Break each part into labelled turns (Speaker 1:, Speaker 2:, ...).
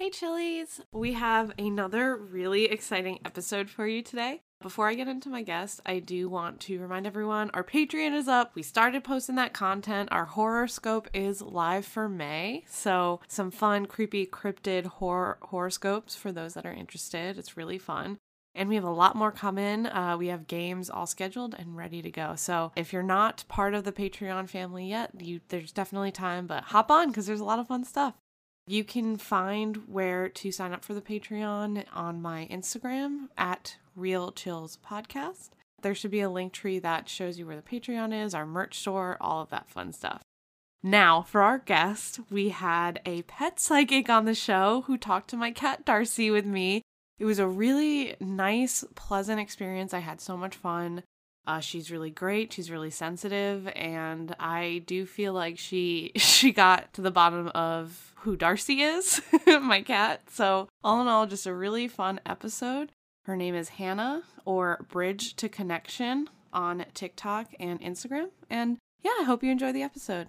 Speaker 1: Hey, Chilies! We have another really exciting episode for you today. Before I get into my guest, I do want to remind everyone our Patreon is up. We started posting that content. Our horoscope is live for May. So, some fun, creepy, cryptid horoscopes for those that are interested. It's really fun. And we have a lot more coming. Uh, we have games all scheduled and ready to go. So if you're not part of the Patreon family yet, you there's definitely time, but hop on because there's a lot of fun stuff. You can find where to sign up for the Patreon on my Instagram at Real Chills Podcast. There should be a Linktree that shows you where the Patreon is, our merch store, all of that fun stuff. Now, for our guest, we had a pet psychic on the show who talked to my cat Darcy with me. It was a really nice, pleasant experience. I had so much fun. Uh, she's really great. She's really sensitive, and I do feel like she she got to the bottom of who Darcy is, my cat. So, all in all, just a really fun episode. Her name is Hannah or Bridge to Connection on TikTok and Instagram. And yeah, I hope you enjoy the episode.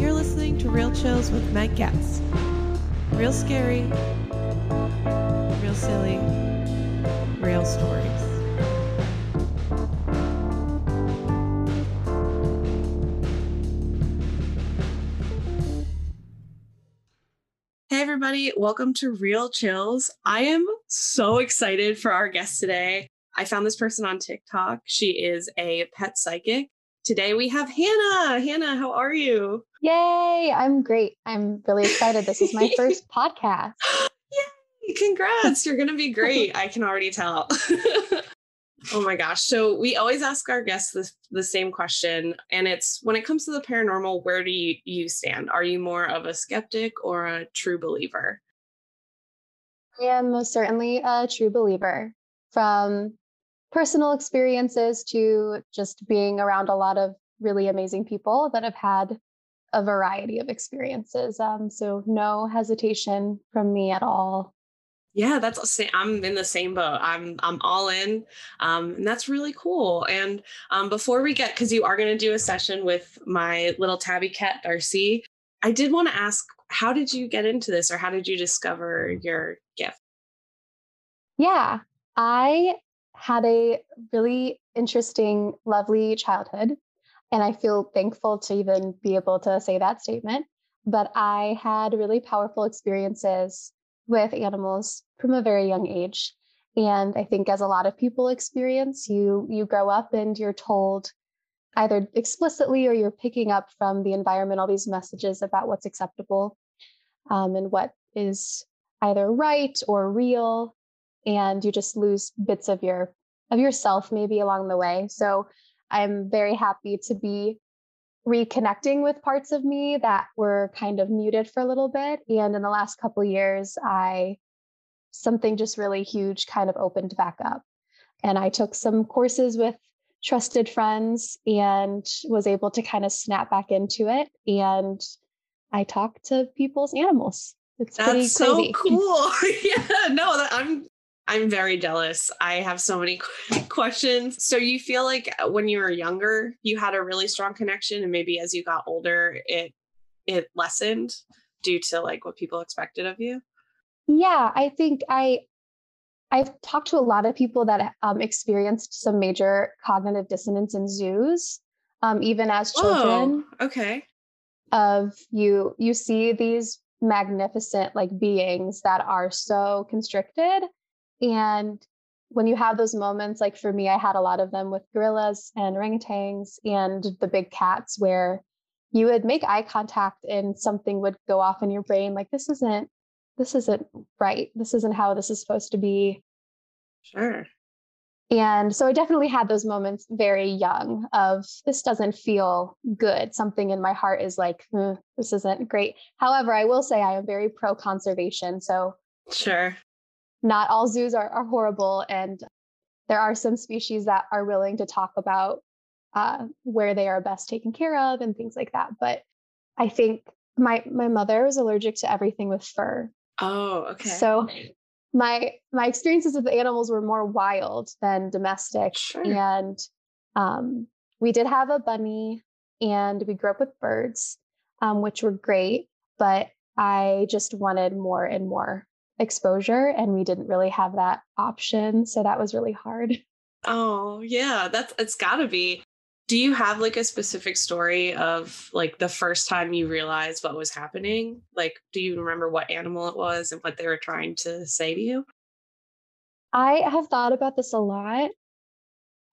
Speaker 1: You're listening to Real Chills with Meg Getz. Real scary, real silly, real stories. Hey, everybody, welcome to Real Chills. I am so excited for our guest today. I found this person on TikTok. She is a pet psychic. Today we have Hannah. Hannah, how are you?
Speaker 2: Yay, I'm great. I'm really excited. This is my first podcast.
Speaker 1: Yay, congrats. You're going to be great. I can already tell. Oh my gosh. So we always ask our guests the the same question. And it's when it comes to the paranormal, where do you, you stand? Are you more of a skeptic or a true believer?
Speaker 2: I am most certainly a true believer. From personal experiences to just being around a lot of really amazing people that have had a variety of experiences. Um, so, no hesitation from me at all
Speaker 1: yeah that's i'm in the same boat i'm i'm all in um, and that's really cool and um, before we get because you are going to do a session with my little tabby cat darcy i did want to ask how did you get into this or how did you discover your gift
Speaker 2: yeah i had a really interesting lovely childhood and i feel thankful to even be able to say that statement but i had really powerful experiences with animals from a very young age. And I think as a lot of people experience, you you grow up and you're told either explicitly or you're picking up from the environment all these messages about what's acceptable um, and what is either right or real and you just lose bits of your of yourself maybe along the way so i'm very happy to be reconnecting with parts of me that were kind of muted for a little bit. And in the last couple years, I something just really huge kind of opened back up. And I took some courses with trusted friends and was able to kind of snap back into it. And I talk to people's animals. It's That's so
Speaker 1: cool. yeah, no, I'm I'm very jealous. I have so many questions. So you feel like when you were younger, you had a really strong connection and maybe as you got older it it lessened due to like what people expected of you?
Speaker 2: Yeah, I think I I've talked to a lot of people that um, experienced some major cognitive dissonance in zoos, um, even as children.
Speaker 1: Oh, okay.
Speaker 2: Of you, you see these magnificent like beings that are so constricted and when you have those moments, like for me, I had a lot of them with gorillas and orangutans and the big cats where you would make eye contact and something would go off in your brain like this isn't this isn't right. This isn't how this is supposed to be.
Speaker 1: Sure.
Speaker 2: And so I definitely had those moments very young of this doesn't feel good. Something in my heart is like, mm, this isn't great. However, I will say I am very pro conservation. So
Speaker 1: sure
Speaker 2: not all zoos are, are horrible and there are some species that are willing to talk about uh, where they are best taken care of and things like that but i think my my mother was allergic to everything with fur
Speaker 1: oh okay
Speaker 2: so my my experiences with animals were more wild than domestic
Speaker 1: sure.
Speaker 2: and um, we did have a bunny and we grew up with birds, um, which were great, but I just wanted more and more exposure and we didn't really have that option. So that was really hard.
Speaker 1: Oh, yeah, that's it's got to be. Do you have like a specific story of like the first time you realized what was happening? Like, do you remember what animal it was and what they were trying to say to you?
Speaker 2: I have thought about this a lot.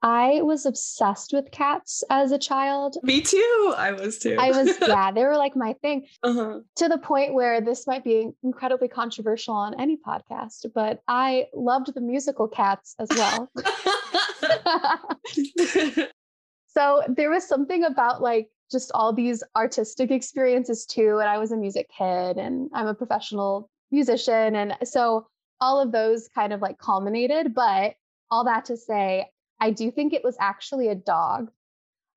Speaker 2: I was obsessed with cats as a child.
Speaker 1: Me too. I was too.
Speaker 2: I was, yeah, they were like my thing
Speaker 1: uh-huh.
Speaker 2: to the point where this might be incredibly controversial on any podcast, but I loved the musical cats as well. so there was something about like just all these artistic experiences too. And I was a music kid and I'm a professional musician. And so all of those kind of like culminated. But all that to say, I do think it was actually a dog.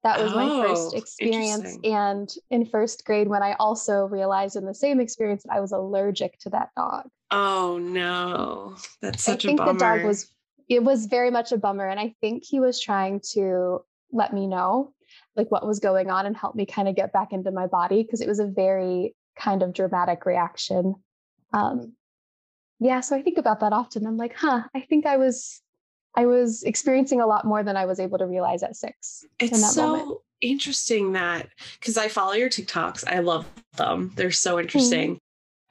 Speaker 2: That was oh, my first oh, experience. And in first grade, when I also realized in the same experience that I was allergic to that dog.
Speaker 1: Oh no. That's such I think
Speaker 2: a bummer. the dog was it was very much a bummer. And I think he was trying to let me know like what was going on and help me kind of get back into my body because it was a very kind of dramatic reaction. Um, yeah, so I think about that often. I'm like, huh, I think I was I was experiencing a lot more than I was able to realize at six.
Speaker 1: It's so moment. interesting that because I follow your TikToks, I love them. They're so mm-hmm. interesting. Mm-hmm.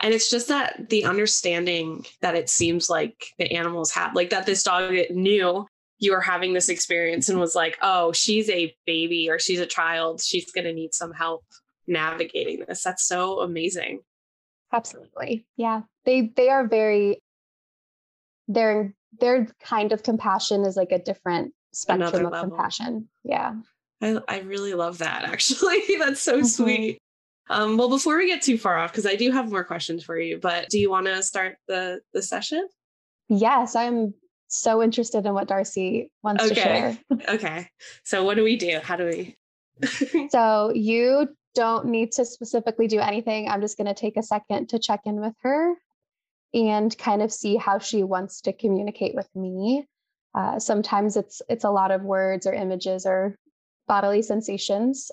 Speaker 1: And it's just that the understanding that it seems like the animals have, like that this dog knew you were having this experience and was like, oh, she's a baby or she's a child. She's going to need some help navigating this. That's so amazing.
Speaker 2: Absolutely. Yeah. They they are very they're their kind of compassion is like a different spectrum Another of level. compassion. Yeah.
Speaker 1: I, I really love that actually. That's so mm-hmm. sweet. Um, well, before we get too far off, because I do have more questions for you, but do you want to start the the session?
Speaker 2: Yes, I'm so interested in what Darcy wants okay. to share.
Speaker 1: okay. So what do we do? How do we?
Speaker 2: so you don't need to specifically do anything. I'm just going to take a second to check in with her and kind of see how she wants to communicate with me. Uh, sometimes it's it's a lot of words or images or bodily sensations,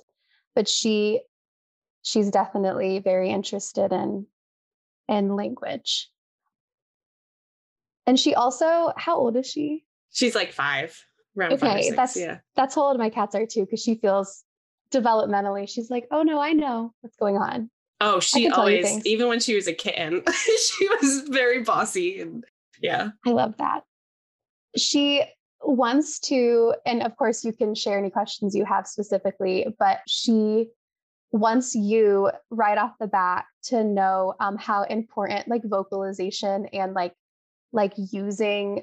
Speaker 2: but she she's definitely very interested in in language. And she also, how old is she?
Speaker 1: She's like five. Around okay, five six,
Speaker 2: that's
Speaker 1: yeah.
Speaker 2: that's how old my cats are too, because she feels developmentally. She's like, oh no, I know what's going on.
Speaker 1: Oh, she always, even when she was a kitten, she was very bossy. And yeah.
Speaker 2: I love that. She wants to, and of course, you can share any questions you have specifically, but she wants you right off the bat to know um, how important like vocalization and like like using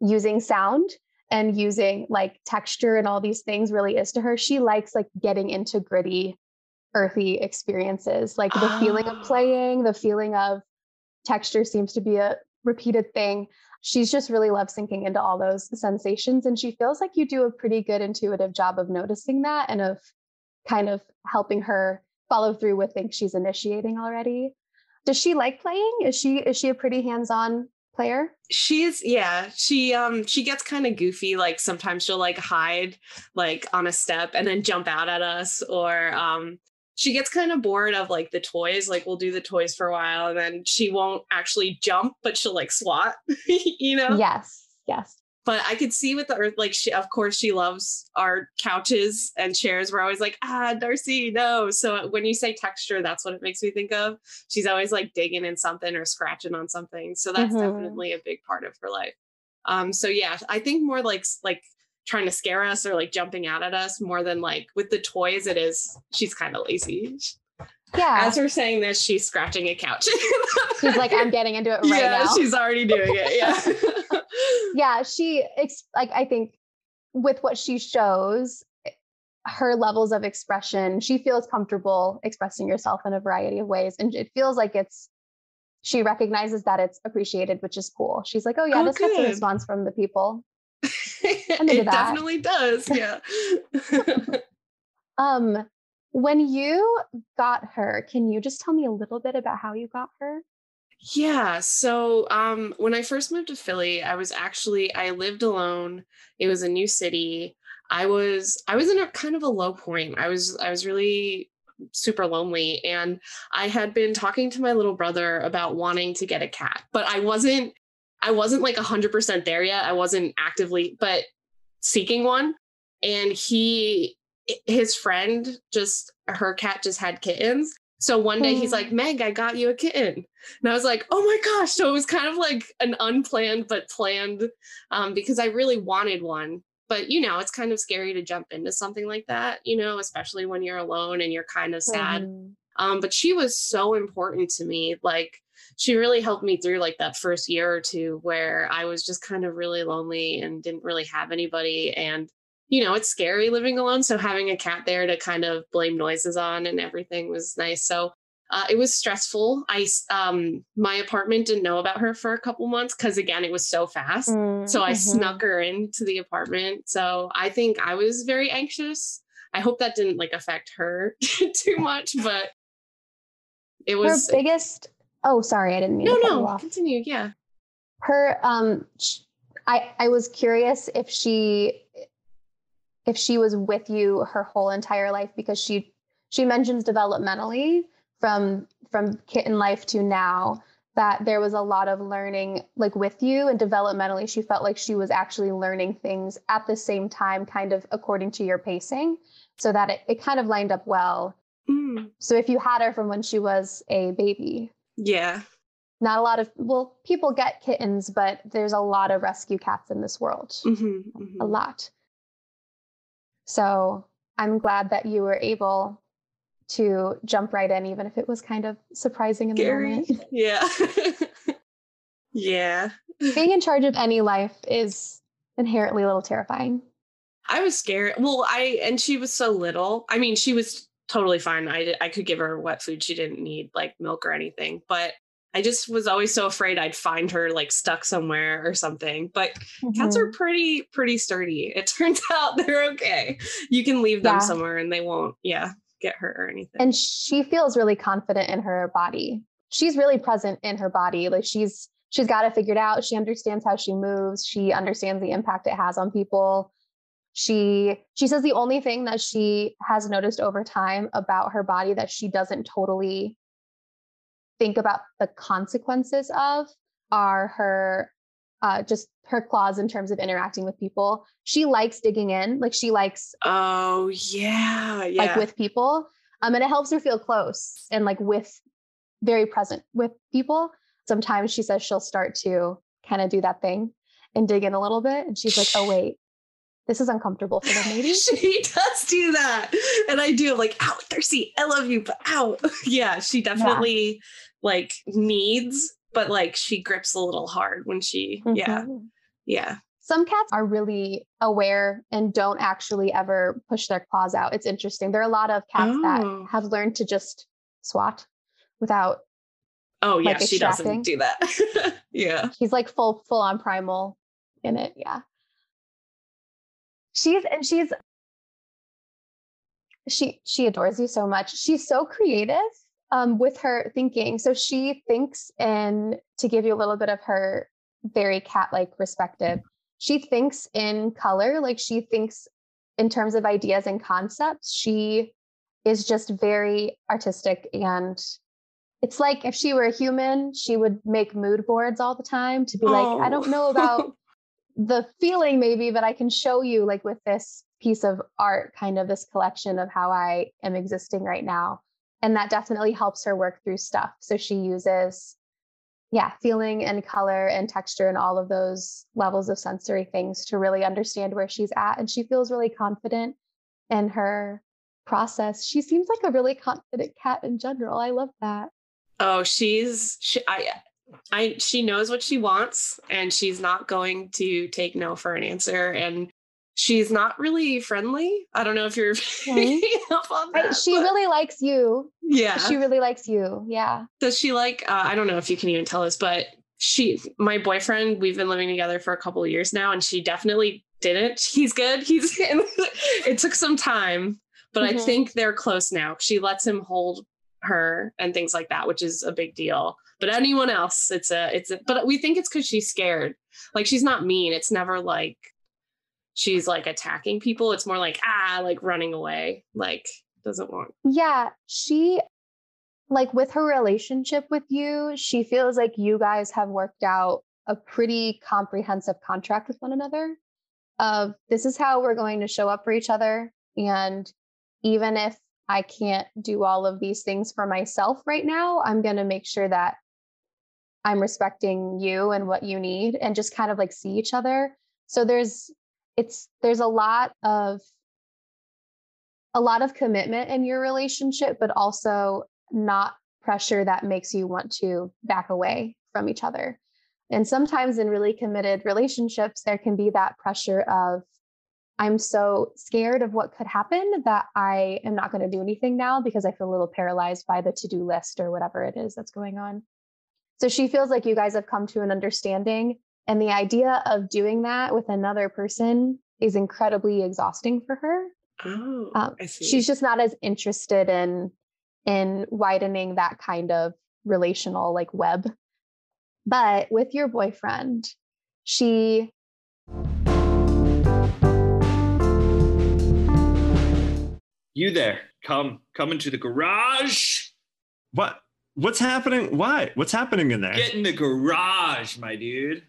Speaker 2: using sound and using like texture and all these things really is to her she likes like getting into gritty earthy experiences like the oh. feeling of ah. playing the feeling of texture seems to be a repeated thing she's just really loves sinking into all those sensations and she feels like you do a pretty good intuitive job of noticing that and of kind of helping her follow through with things she's initiating already does she like playing is she is she a pretty hands-on player
Speaker 1: she's yeah she um she gets kind of goofy like sometimes she'll like hide like on a step and then jump out at us or um she gets kind of bored of like the toys. Like we'll do the toys for a while and then she won't actually jump, but she'll like swat, you know?
Speaker 2: Yes. Yes.
Speaker 1: But I could see with the earth, like she, of course, she loves our couches and chairs. We're always like, ah, Darcy, no. So when you say texture, that's what it makes me think of. She's always like digging in something or scratching on something. So that's mm-hmm. definitely a big part of her life. Um, so yeah, I think more like like trying to scare us or like jumping out at us more than like with the toys it is she's kind of lazy.
Speaker 2: Yeah.
Speaker 1: As we're saying this she's scratching a couch.
Speaker 2: She's like i'm getting into it right now.
Speaker 1: yeah,
Speaker 2: now.
Speaker 1: she's already doing it yeah.
Speaker 2: Yeah she like i think with what she shows her levels of expression she feels comfortable expressing herself in a variety of ways and it feels like it's she recognizes that it's appreciated which is cool. She's like oh yeah oh, this good. gets a response from the people
Speaker 1: it definitely does. Yeah.
Speaker 2: um, when you got her, can you just tell me a little bit about how you got her?
Speaker 1: Yeah. So um, when I first moved to Philly, I was actually I lived alone. It was a new city. I was I was in a kind of a low point. I was I was really super lonely and I had been talking to my little brother about wanting to get a cat, but I wasn't I wasn't like 100% there yet. I wasn't actively but seeking one and he his friend just her cat just had kittens so one day he's like, mm. Meg, I got you a kitten. And I was like, oh my gosh. So it was kind of like an unplanned but planned um, because I really wanted one. But you know, it's kind of scary to jump into something like that, you know, especially when you're alone and you're kind of sad. Mm. Um, but she was so important to me. Like she really helped me through like that first year or two where I was just kind of really lonely and didn't really have anybody. And you know, it's scary living alone. So having a cat there to kind of blame noises on and everything was nice. So uh, it was stressful. I um, my apartment didn't know about her for a couple months because again, it was so fast. Mm, so I mm-hmm. snuck her into the apartment. So I think I was very anxious. I hope that didn't like affect her too much, but it was
Speaker 2: her biggest. Oh, sorry, I didn't mean.
Speaker 1: No, no, continue. Yeah.
Speaker 2: Her um, I I was curious if she if she was with you her whole entire life because she she mentions developmentally from from kitten life to now that there was a lot of learning like with you and developmentally she felt like she was actually learning things at the same time kind of according to your pacing so that it, it kind of lined up well mm. so if you had her from when she was a baby
Speaker 1: yeah
Speaker 2: not a lot of well people get kittens but there's a lot of rescue cats in this world mm-hmm, mm-hmm. a lot so I'm glad that you were able to jump right in, even if it was kind of surprising in the Scary. moment.
Speaker 1: Yeah. yeah.
Speaker 2: Being in charge of any life is inherently a little terrifying.
Speaker 1: I was scared. Well, I and she was so little. I mean, she was totally fine. I I could give her wet food. She didn't need like milk or anything. But I just was always so afraid I'd find her like stuck somewhere or something. But mm-hmm. cats are mm-hmm. pretty, pretty sturdy. It turns out they're okay. You can leave them yeah. somewhere and they won't, yeah, get hurt or anything.
Speaker 2: And she feels really confident in her body. She's really present in her body. Like she's she's got it figured out. She understands how she moves. She understands the impact it has on people. She she says the only thing that she has noticed over time about her body that she doesn't totally think about the consequences of are her uh, just her claws in terms of interacting with people. She likes digging in, like she likes.
Speaker 1: Oh yeah, yeah.
Speaker 2: Like with people, um, and it helps her feel close and like with very present with people. Sometimes she says she'll start to kind of do that thing and dig in a little bit, and she's like, "Oh wait, this is uncomfortable for them maybe
Speaker 1: she does do that and i do like ow Darcy i love you but ow yeah she definitely yeah like needs, but like she grips a little hard when she, mm-hmm. yeah. Yeah.
Speaker 2: Some cats are really aware and don't actually ever push their claws out. It's interesting. There are a lot of cats oh. that have learned to just swat without.
Speaker 1: Oh yeah, like, she doesn't do that. yeah,
Speaker 2: she's like full full on primal in it. Yeah, she's and she's she she adores you so much. She's so creative um, with her thinking. So she thinks, and to give you a little bit of her very cat like perspective, she thinks in color, like she thinks in terms of ideas and concepts. She is just very artistic and it's like if she were a human, she would make mood boards all the time to be oh. like, I don't know about the feeling maybe, but I can show you like with this piece of art, kind of this collection of how I am existing right now. And that definitely helps her work through stuff. So she uses yeah feeling and color and texture and all of those levels of sensory things to really understand where she's at. And she feels really confident in her process. She seems like a really confident cat in general. I love that.
Speaker 1: Oh she's she, i I she knows what she wants and she's not going to take no for an answer and she's not really friendly. I don't know if you're
Speaker 2: mm-hmm. up on that. she but... really likes you.
Speaker 1: Yeah.
Speaker 2: She really likes you. Yeah.
Speaker 1: Does she like uh, I don't know if you can even tell us, but she my boyfriend, we've been living together for a couple of years now and she definitely didn't. He's good. He's it took some time, but mm-hmm. I think they're close now. She lets him hold her and things like that, which is a big deal. But anyone else, it's a it's a but we think it's cuz she's scared. Like she's not mean. It's never like she's like attacking people. It's more like ah, like running away, like doesn't want.
Speaker 2: Yeah, she like with her relationship with you, she feels like you guys have worked out a pretty comprehensive contract with one another of this is how we're going to show up for each other and even if I can't do all of these things for myself right now, I'm going to make sure that I'm respecting you and what you need and just kind of like see each other. So there's it's there's a lot of a lot of commitment in your relationship but also not pressure that makes you want to back away from each other. And sometimes in really committed relationships there can be that pressure of I'm so scared of what could happen that I am not going to do anything now because I feel a little paralyzed by the to do list or whatever it is that's going on. So she feels like you guys have come to an understanding. And the idea of doing that with another person is incredibly exhausting for her.
Speaker 1: Oh, um,
Speaker 2: she's just not as interested in in widening that kind of relational like web. But with your boyfriend, she
Speaker 3: You there. Come come into the garage.
Speaker 4: What? What's happening? Why? What's happening in there?
Speaker 3: Get in the garage, my dude.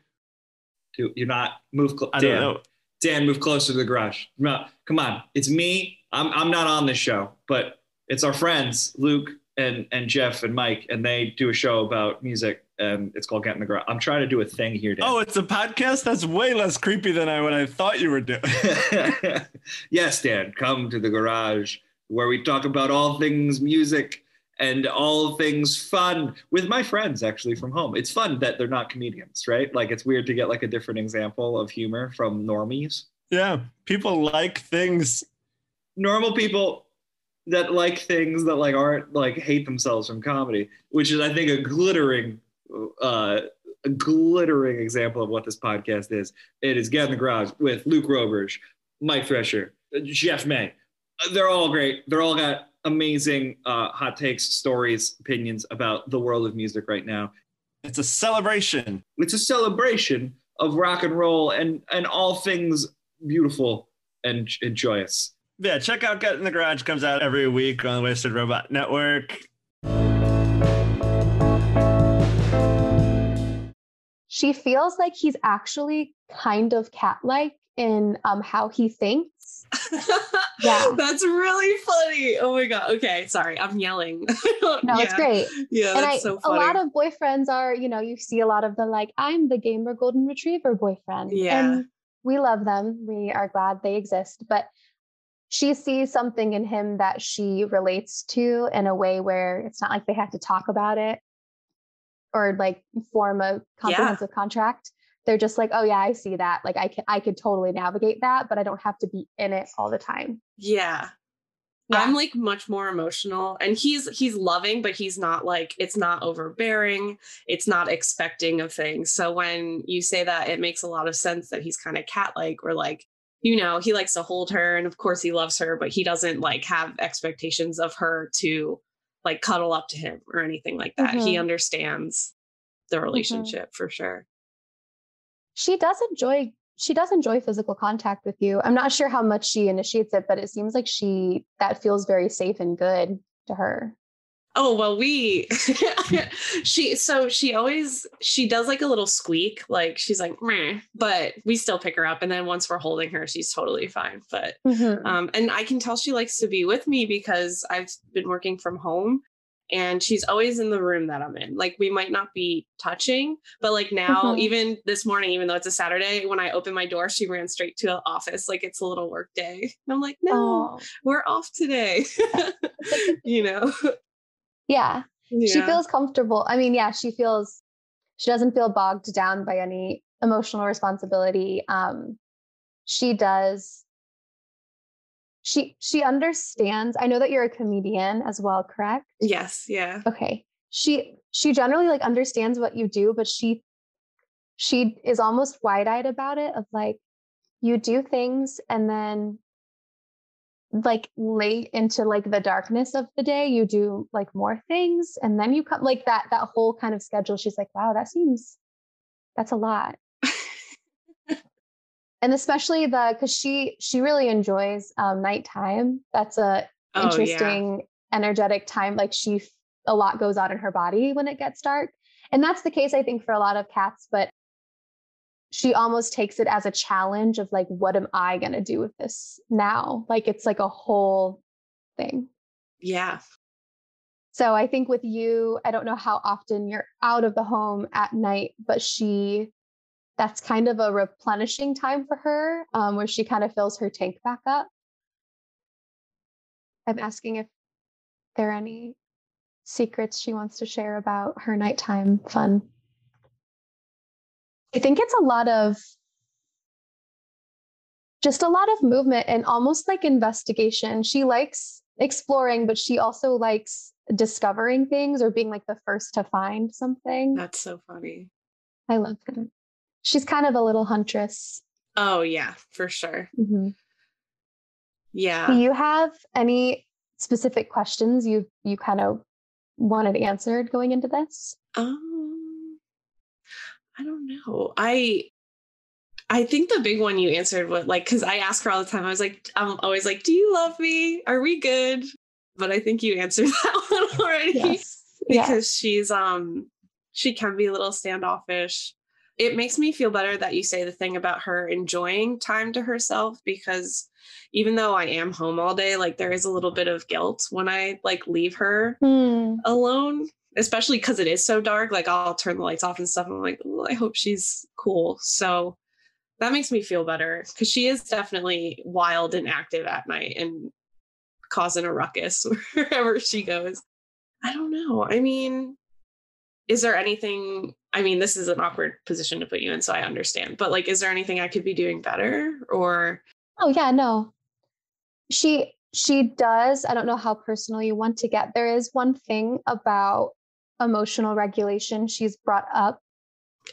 Speaker 3: Dude, you're not move. Cl-
Speaker 4: I
Speaker 3: Dan,
Speaker 4: don't know.
Speaker 3: Dan, move closer to the garage. No, come on. It's me. I'm I'm not on this show, but it's our friends Luke and and Jeff and Mike, and they do a show about music, and it's called Get in the Garage. I'm trying to do a thing here, Dan.
Speaker 4: Oh, it's a podcast. That's way less creepy than I what I thought you were doing.
Speaker 3: yes, Dan, come to the garage where we talk about all things music and all things fun with my friends actually from home. It's fun that they're not comedians, right? Like it's weird to get like a different example of humor from normies.
Speaker 4: Yeah, people like things.
Speaker 3: Normal people that like things that like aren't like hate themselves from comedy, which is I think a glittering uh a glittering example of what this podcast is. It is Get in the Garage with Luke Roberge, Mike Thresher, Jeff May. They're all great. They're all got amazing uh, hot takes, stories, opinions about the world of music right now.
Speaker 4: It's a celebration.
Speaker 3: It's a celebration of rock and roll and and all things beautiful and, and joyous.
Speaker 4: Yeah, check out Get in the Garage. Comes out every week on the Wasted Robot Network.
Speaker 2: She feels like he's actually kind of cat-like in um, how he thinks.
Speaker 1: yeah, that's really funny. Oh my god. Okay, sorry, I'm yelling.
Speaker 2: no, yeah. it's great.
Speaker 1: Yeah,
Speaker 2: and
Speaker 1: I,
Speaker 2: so
Speaker 1: a
Speaker 2: lot of boyfriends are, you know, you see a lot of the like, I'm the gamer golden retriever boyfriend.
Speaker 1: Yeah,
Speaker 2: and we love them. We are glad they exist, but she sees something in him that she relates to in a way where it's not like they have to talk about it or like form a comprehensive yeah. contract they're just like oh yeah i see that like i can i could totally navigate that but i don't have to be in it all the time
Speaker 1: yeah yeah. I'm like much more emotional and he's he's loving but he's not like it's not overbearing it's not expecting of things so when you say that it makes a lot of sense that he's kind of cat like or like you know, he likes to hold her and of course he loves her, but he doesn't like have expectations of her to like cuddle up to him or anything like that. Mm-hmm. He understands the mm-hmm. relationship mm-hmm. for sure.
Speaker 2: She does enjoy she does enjoy physical contact with you. I'm not sure how much she initiates it, but it seems like she that feels very safe and good to her
Speaker 1: oh well we she so she always she does like a little squeak like she's like Meh, but we still pick her up and then once we're holding her she's totally fine but mm-hmm. um and i can tell she likes to be with me because i've been working from home and she's always in the room that i'm in like we might not be touching but like now mm-hmm. even this morning even though it's a saturday when i open my door she ran straight to the office like it's a little work day and i'm like no Aww. we're off today you know
Speaker 2: yeah. yeah. She feels comfortable. I mean, yeah, she feels she doesn't feel bogged down by any emotional responsibility. Um, she does she she understands. I know that you're a comedian as well, correct?
Speaker 1: Yes, yeah.
Speaker 2: Okay. She she generally like understands what you do, but she she is almost wide-eyed about it of like you do things and then like late into like the darkness of the day you do like more things and then you come like that that whole kind of schedule she's like wow that seems that's a lot and especially the because she she really enjoys um, nighttime. That's a
Speaker 1: Oh, yeah.
Speaker 2: interesting, energetic time. Like she a lot goes on in her body when it gets dark, and that's the case I think for a lot of cats. But she almost takes it as a challenge of like, what am I gonna do with this now? Like it's like a whole thing.
Speaker 1: Yeah.
Speaker 2: So I think with you, I don't know how often you're out of the home at night, but she, that's kind of a replenishing time for her um, where she kind of fills her tank back up. I'm asking if there are any secrets she wants to share about her nighttime fun. I think it's a lot of just a lot of movement and almost like investigation. She likes exploring, but she also likes discovering things or being like the first to find something.
Speaker 1: That's so funny.
Speaker 2: I love her. She's kind of a little huntress.
Speaker 1: Oh, yeah, for sure.
Speaker 2: Do
Speaker 1: Yeah.
Speaker 2: Do you have any specific questions you you kind of wanted answered going into this?
Speaker 1: Um, I don't know. I I think the big one you answered was like because I ask her all the time. I was like, I'm always like, "Do you love me? Are we good?" But I think you answered that one already
Speaker 2: Yes.
Speaker 1: because
Speaker 2: yes.
Speaker 1: she's um she can be a little standoffish. It makes me feel better that you say the thing about her enjoying time to herself because even though I am home all day, like there is a little bit of guilt when I like leave her
Speaker 2: Hmm.
Speaker 1: alone, especially because it is so dark. Like I'll turn the lights off and stuff. And I'm like, I hope she's cool. So that makes me feel better because she is definitely wild and active at night and causing a ruckus wherever she goes. I don't know. I mean, is there anything? I mean, this is an awkward position to put you in, so I understand. But like, is there anything I could be doing better? Or
Speaker 2: Oh yeah, no. She she does. I don't know how personal you want to get. There is one thing about emotional regulation she's brought up.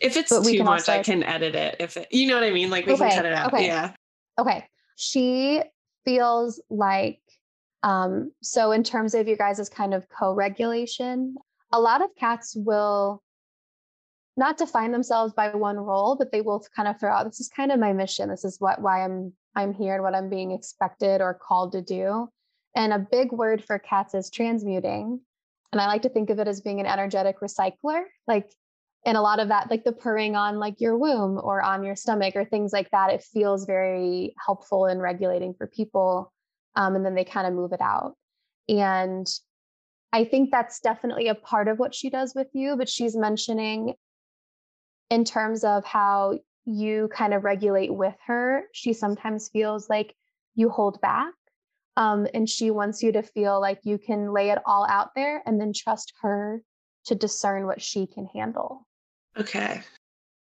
Speaker 1: if it's too much, I can edit it. If it, you know what I mean, like we
Speaker 2: Okay,
Speaker 1: can cut it out.
Speaker 2: okay.
Speaker 1: Yeah.
Speaker 2: Okay. She feels like um so in terms of you guys' as kind of co-regulation, a lot of cats will not define themselves by one role, but they will kind of throw out this is kind of my mission. This is what why I'm I'm here and what I'm being expected or called to do. And a big word for cats is transmuting. And I like to think of it as being an energetic recycler. Like and a lot of that like the purring on like your womb or on your stomach or things like that it feels very helpful in regulating for people um, and then they kind of move it out and i think that's definitely a part of what she does with you but she's mentioning in terms of how you kind of regulate with her she sometimes feels like you hold back um, and she wants you to feel like you can lay it all out there and then trust her to discern what she can handle
Speaker 1: Okay.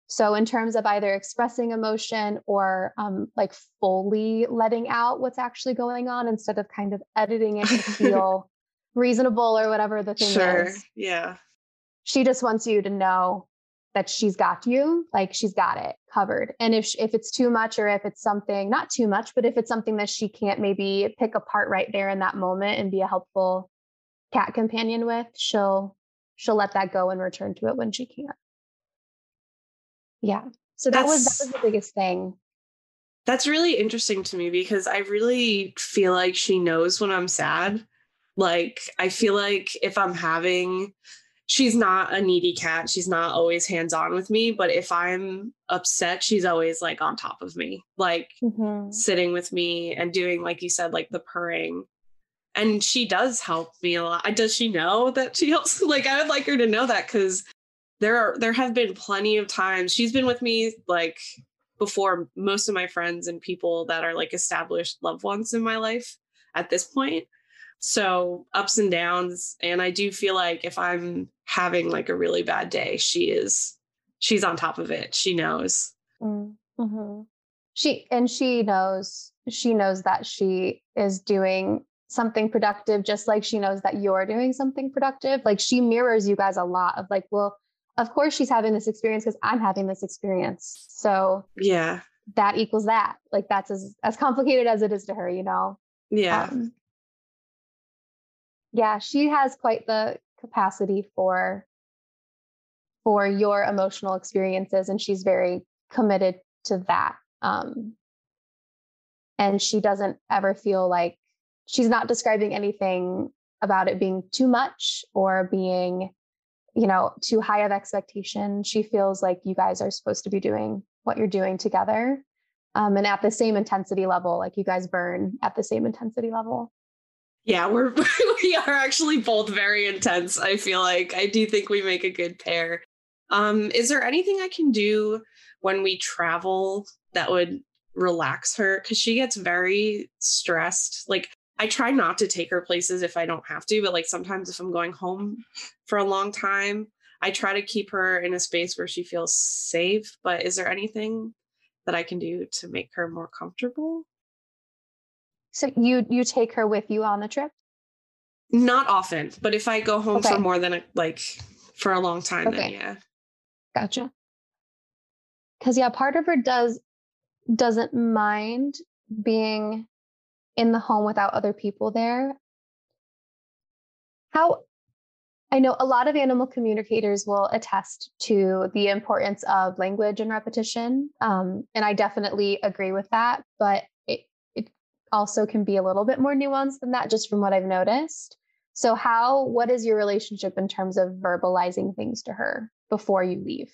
Speaker 2: so, in terms of either expressing emotion or um, like fully letting out what's actually going on instead of kind of editing it to feel reasonable or whatever the thing
Speaker 1: Sure.
Speaker 2: is,
Speaker 1: Yeah.
Speaker 2: she just wants you to know that she's got you, like she's got it covered. And if if it's too much or if it's something not too much, but if it's something that she can't maybe pick apart right there in that moment and be a helpful cat companion with, she'll she'll let that go and return to it when she can. Yeah. So that was that was the biggest thing.
Speaker 1: That's really interesting to me because I really feel like she knows when I'm sad. Like, I feel like if I'm having, she's not a needy cat. She's not always hands on with me. But if I'm upset, she's always like on top of me, like
Speaker 2: Mhm.
Speaker 1: sitting with me and doing, like you said, like the purring. And she does help me a lot. Does she know that she helps? Like, I would like her to know that because there are there have been plenty of times she's been with me like before most of my friends and people that are like established loved ones in my life at this point. So ups and downs. And I do feel like if I'm having like a really bad day, she is, she's on top of it. She knows.
Speaker 2: Mm, mhm. She and she knows she knows that she is doing something productive, just like she knows that you're doing something productive. Like she mirrors you guys a lot of like, well, of course she's having this experience because I'm having this experience. So
Speaker 1: Yeah.
Speaker 2: that equals that. Like that's as as complicated as it is to her, you know.
Speaker 1: Yeah.
Speaker 2: Um, yeah, she has quite the capacity for for your emotional experiences, and she's very committed to that. Um, and she doesn't ever feel like she's not describing anything about it being too much or being, you know, too high of expectation. She feels like you guys are supposed to be doing what you're doing together. Um, and at the same intensity level, like you guys burn at the same intensity level.
Speaker 1: Yeah, we're we are actually both very intense. I feel like I do think we make a good pair. Um, is there anything I can do when we travel that would relax her? Because she gets very stressed. Like I try not to take her places if I don't have to, but like sometimes if I'm going home for a long time, I try to keep her in a space where she feels safe. But is there anything that I can do to make her more comfortable?
Speaker 2: So you you take her with you on the trip?
Speaker 1: Not often, but if I go home
Speaker 2: Okay.
Speaker 1: for more than a, like for a long time, then yeah.
Speaker 2: Gotcha. Because yeah, part of her does doesn't mind being in the home without other people there. How I know a lot of animal communicators will attest to the importance of language and repetition, um, and I definitely agree with that. But also can be a little bit more nuanced than that, just from what I've noticed. So, how what is your relationship in terms of verbalizing things to her before you leave?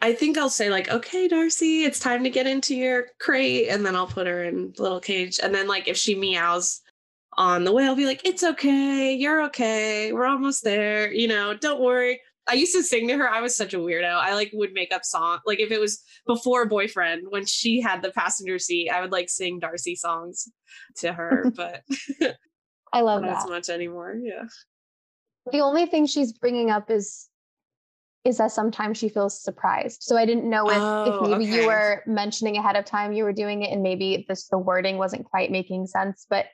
Speaker 1: I think I'll say like, okay, Darcy, it's time to get into your crate, and then I'll put her in little cage. And then like if she meows on the way, I'll be like, it's okay, you're okay, we're almost there. You know, don't worry. I used to sing to her. I was such a weirdo. I like would make up song like if it was before boyfriend when she had the passenger seat, I would like sing Darcy songs to her, but
Speaker 2: I love
Speaker 1: not
Speaker 2: that.
Speaker 1: as much anymore. Yeah.
Speaker 2: The only thing she's bringing up is is that sometimes she feels surprised. So I didn't know if,
Speaker 1: Oh,
Speaker 2: if maybe
Speaker 1: okay.
Speaker 2: you were mentioning ahead of time you were doing it and maybe this the wording wasn't quite making sense, but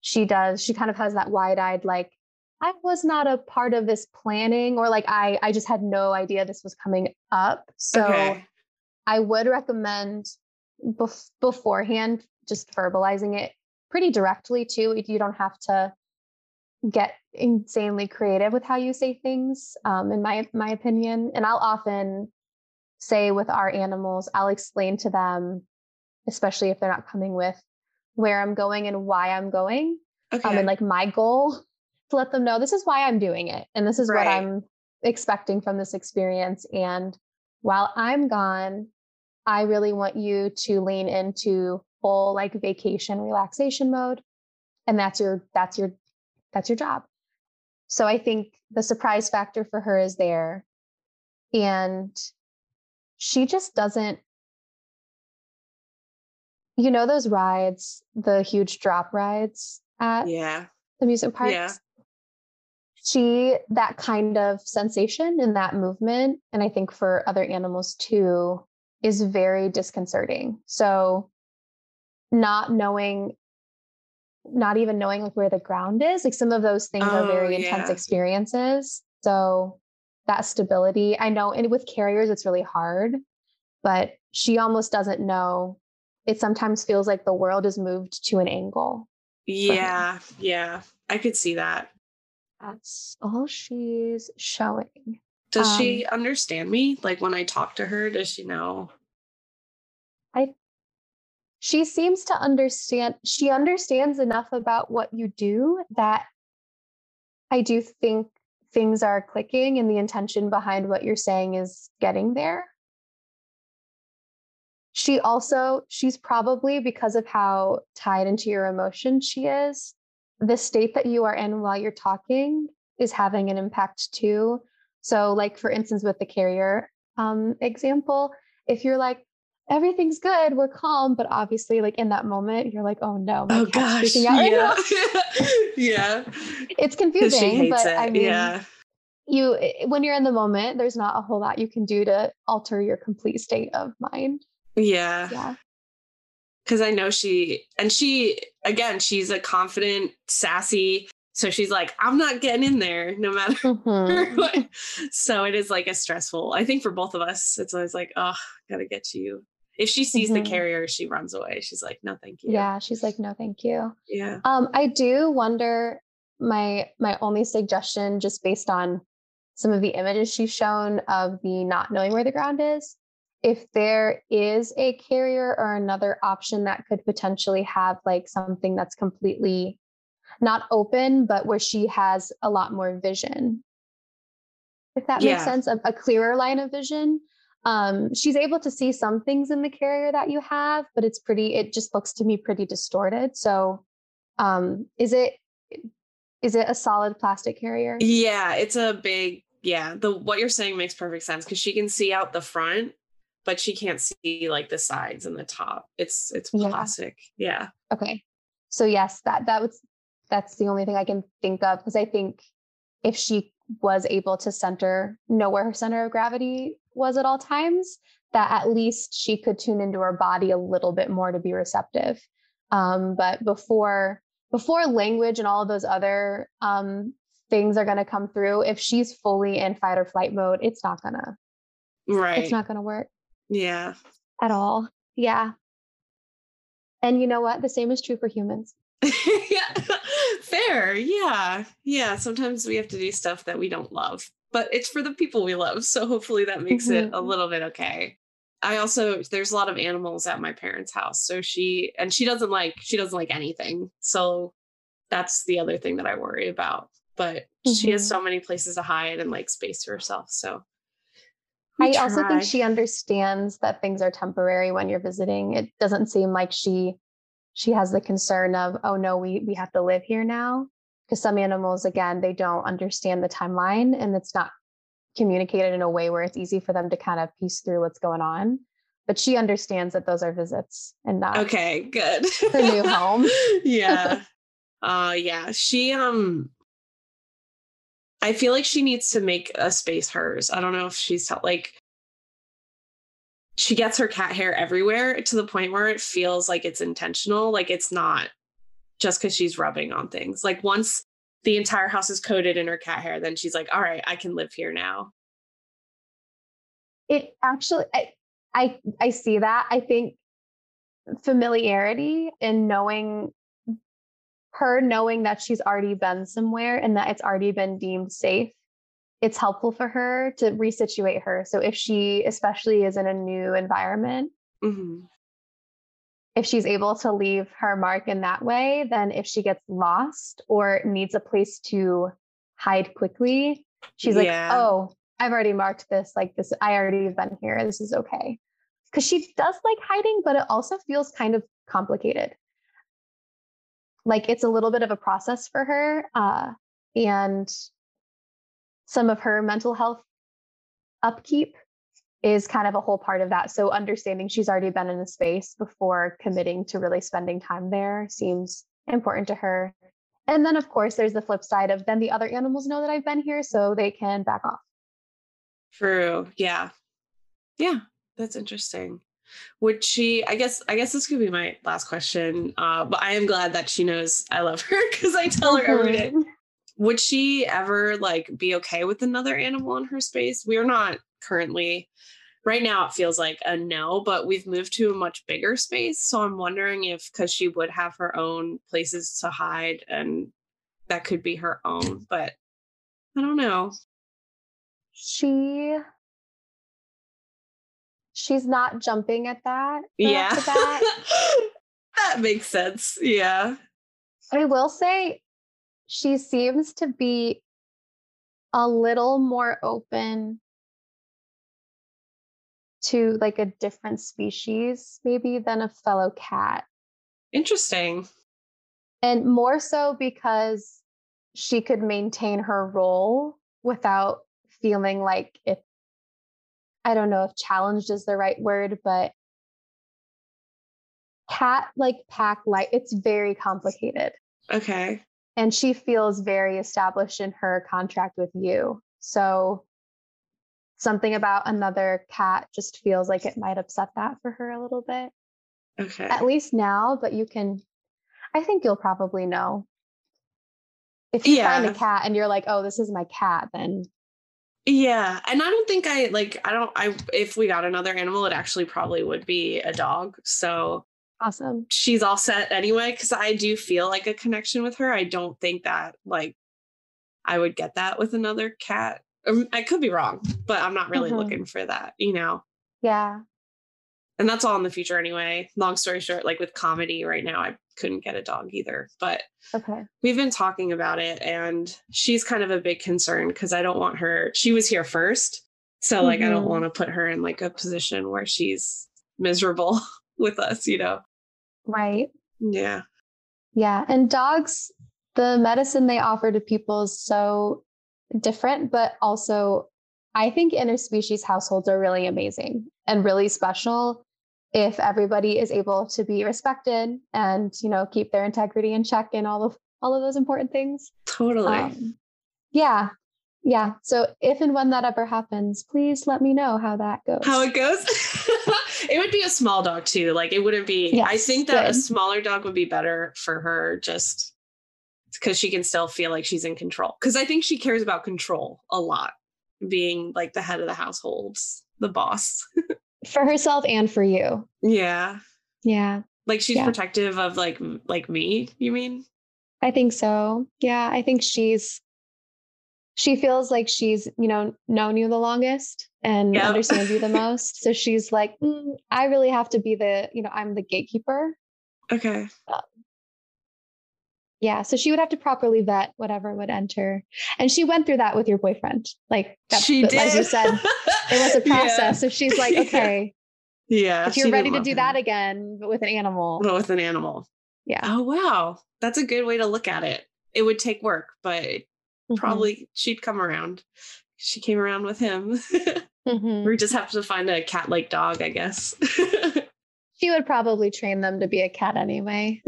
Speaker 2: she does. She kind of has that wide-eyed like I was not a part of this planning or like I I just had no idea this was coming up. So
Speaker 1: okay.
Speaker 2: I would recommend bef- beforehand just verbalizing it pretty directly too. You don't have to get insanely creative with how you say things, um, in my my opinion. And I'll often say with our animals, I'll explain to them, especially if they're not coming with, where I'm going and why I'm going,
Speaker 1: Okay.
Speaker 2: um, and like my goal to let them know this is why I'm doing it, and this is what I'm expecting from this experience. And while I'm gone, I really want you to lean into full like vacation relaxation mode. And that's your that's your that's your job. So I think the surprise factor for her is there. And she just doesn't you know those rides, the huge drop rides at
Speaker 1: yeah.
Speaker 2: the amusement parks?
Speaker 1: Yeah.
Speaker 2: She that kind of sensation and that movement, and I think for other animals too, is very disconcerting. So not knowing not even knowing like where the ground is like some of those things are
Speaker 1: Oh,
Speaker 2: very intense experiences so that stability i know and with carriers it's really hard but she almost doesn't know it sometimes feels like the world is moved to an angle
Speaker 1: Yeah. Yeah. I could see that.
Speaker 2: That's all she's showing
Speaker 1: Does
Speaker 2: Um,
Speaker 1: she understand me? Like when I talk to her, does she know?
Speaker 2: I she seems to understand she understands enough about what you do that i do think things are clicking and the intention behind what you're saying is getting there she also she's probably because of how tied into your emotions she is the state that you are in while you're talking is having an impact too so like for instance with the carrier um, example if you're like everything's good we're calm but obviously like in that moment you're like oh no my gosh, freaking out right now."
Speaker 1: yeah.
Speaker 2: it's confusing but
Speaker 1: it.
Speaker 2: i mean
Speaker 1: yeah.
Speaker 2: you when you're in the moment there's not a whole lot you can do to alter your complete state of mind
Speaker 1: Yeah.
Speaker 2: yeah
Speaker 1: Because I know she, and she, again, she's a confident, sassy. So she's like, I'm not getting in there no matter
Speaker 2: Mhm.
Speaker 1: what. So it is like a stressful, I think for both of us, it's always like, oh, gotta get to you. If she sees
Speaker 2: Mhm.
Speaker 1: the carrier, she runs away. She's like, no, thank you.
Speaker 2: yeah she's like no thank you
Speaker 1: Yeah.
Speaker 2: Um, I do wonder my my only suggestion, just based on some of the images she's shown of the not knowing where the ground is, if there is a carrier or another option that could potentially have like something that's completely not open, but where she has a lot more vision. If that
Speaker 1: Yeah.
Speaker 2: makes sense, a, a clearer line of vision. Um, she's able to see some things in the carrier that you have, but it's pretty, it just looks to me pretty distorted. So um, is it is it a solid plastic carrier?
Speaker 1: Yeah, it's a big yeah. The what you're saying makes perfect sense because she can see out the front, but she can't see like the sides and the top. It's it's
Speaker 2: Yeah.
Speaker 1: plastic. Yeah.
Speaker 2: Okay. So yes, that that was that's the only thing I can think of because I think if she was able to center know where her center of gravity was at all times, that at least she could tune into her body a little bit more to be receptive. Um, but before before language and all of those other um, things are going to come through, if she's fully in fight or flight mode, it's not gonna
Speaker 1: Right.
Speaker 2: it's not gonna work
Speaker 1: yeah.
Speaker 2: at all. Yeah. And you know what? The same is true for humans.
Speaker 1: yeah. Fair. Yeah. Yeah. Sometimes we have to do stuff that we don't love, but it's for the people we love. So hopefully that makes it a
Speaker 2: Mhm.
Speaker 1: little bit okay. I also there's a lot of animals at my parents' house. So she and she doesn't like she doesn't like anything. So that's the other thing that I worry about. But she has
Speaker 2: Mhm.
Speaker 1: so many places to hide and like space to herself. So we
Speaker 2: I also think she understands that things are temporary when you're visiting. It doesn't seem like she she has the concern of, oh no, we we have to live here now. Because some animals, again, they don't understand the timeline and it's not communicated in a way where it's easy for them to kind of piece through what's going on. But she understands that those are visits and not
Speaker 1: Okay, good.
Speaker 2: Her new home.
Speaker 1: yeah. Uh yeah. She um I feel like she needs to make a space hers. I don't know if she's like she gets her cat hair everywhere to the point where it feels like it's intentional. Like it's not just because she's rubbing on things. Like once the entire house is coated in her cat hair, then she's like, all right, I can live here now.
Speaker 2: it actually I, I i see that i think familiarity and knowing her knowing that she's already been somewhere and that it's already been deemed safe it's helpful for her to resituate her. So if she especially is in a new environment
Speaker 1: Mhm.
Speaker 2: if she's able to leave her mark in that way then if she gets lost or needs a place to hide quickly she's like oh i've already marked this like this i already have been here this is okay. Because she does like hiding but it also feels kind of complicated like it's a little bit of a process for her uh, and some of her mental health upkeep is kind of a whole part of that so understanding she's already been in a space before committing to really spending time there seems important to her and then of course there's the flip side of then the other animals know that i've been here so they can back off
Speaker 1: True. Yeah. Yeah. That's interesting. Would she I guess I guess this could be my last question. Uh, but I am glad that she knows I love her because I tell her every day. Would she ever like be okay with another animal in her space? We're not currently right now it feels like a no, but we've moved to a much bigger space. So I'm wondering if because she would have her own places to hide and that could be her own, but I don't know.
Speaker 2: she she's not jumping at that
Speaker 1: Yeah. that makes sense. Yeah.
Speaker 2: I will say she seems to be a little more open to like a different species maybe than a fellow cat
Speaker 1: Interesting.
Speaker 2: and more so because she could maintain her role without feeling like it I don't know if challenged is the right word but cat like pack like it's very complicated
Speaker 1: Okay.
Speaker 2: and she feels very established in her contract with you. So something about another cat just feels like it might upset that for her a little bit.
Speaker 1: Okay.
Speaker 2: At least now, but you can I think you'll probably know. If you find a cat and you're like, "Oh, this is my cat," then
Speaker 1: Yeah. And I don't think I like I don't I if we got another animal, it actually probably would be a dog. So
Speaker 2: awesome.
Speaker 1: she's all set anyway, because I do feel like a connection with her. I don't think that like I would get that with another cat. Um, I could be wrong, but I'm not really
Speaker 2: Mhm.
Speaker 1: looking for that, you know.
Speaker 2: Yeah.
Speaker 1: and that's all in the future anyway. Long story short, like with comedy right now, I couldn't get a dog either. But
Speaker 2: Okay.
Speaker 1: we've been talking about it, and she's kind of a big concern because I don't want her. She was here first, so like I don't
Speaker 2: Mhm.
Speaker 1: want to put her in like a position where she's miserable with us. You know?
Speaker 2: Right.
Speaker 1: Yeah.
Speaker 2: Yeah. And dogs, the medicine they offer to people is so different, but also I think interspecies households are really amazing and really special if everybody is able to be respected and, you know, keep their integrity in check and all of all of those important things.
Speaker 1: Totally.
Speaker 2: Um, yeah. Yeah. So if and when that ever happens, please let me know how that goes.
Speaker 1: how it goes. it would be a small dog too. Like it wouldn't be. I think that a smaller dog would be better for her, just because she can still feel like she's in control. Because I think she cares about control a lot, being like the head of the household, the boss.
Speaker 2: for herself and for you.
Speaker 1: yeah,
Speaker 2: Yeah.
Speaker 1: like she's
Speaker 2: Yeah.
Speaker 1: protective of like like me. You mean?
Speaker 2: I think so. Yeah, I think she's she feels like she's, you know, known you the longest and
Speaker 1: Yep.
Speaker 2: understands you the most. So she's like, "Mm, I really have to be the, you know, I'm the gatekeeper.
Speaker 1: Okay.
Speaker 2: Yeah, so she would have to properly vet whatever would enter. And she went through that with your boyfriend. Like that,
Speaker 1: she did.
Speaker 2: as you said, it was a
Speaker 1: Yeah.
Speaker 2: process. So she's like, okay,
Speaker 1: Yeah.
Speaker 2: if you're ready to do
Speaker 1: him.
Speaker 2: that again, but with an animal.
Speaker 1: but with an animal.
Speaker 2: Yeah.
Speaker 1: Oh wow, that's a good way to look at it. It would take work, but
Speaker 2: Mhm,
Speaker 1: probably she'd come around. She came around with him.
Speaker 2: mhm.
Speaker 1: we just have to find a cat-like dog, I guess.
Speaker 2: She would probably train them to be a cat anyway.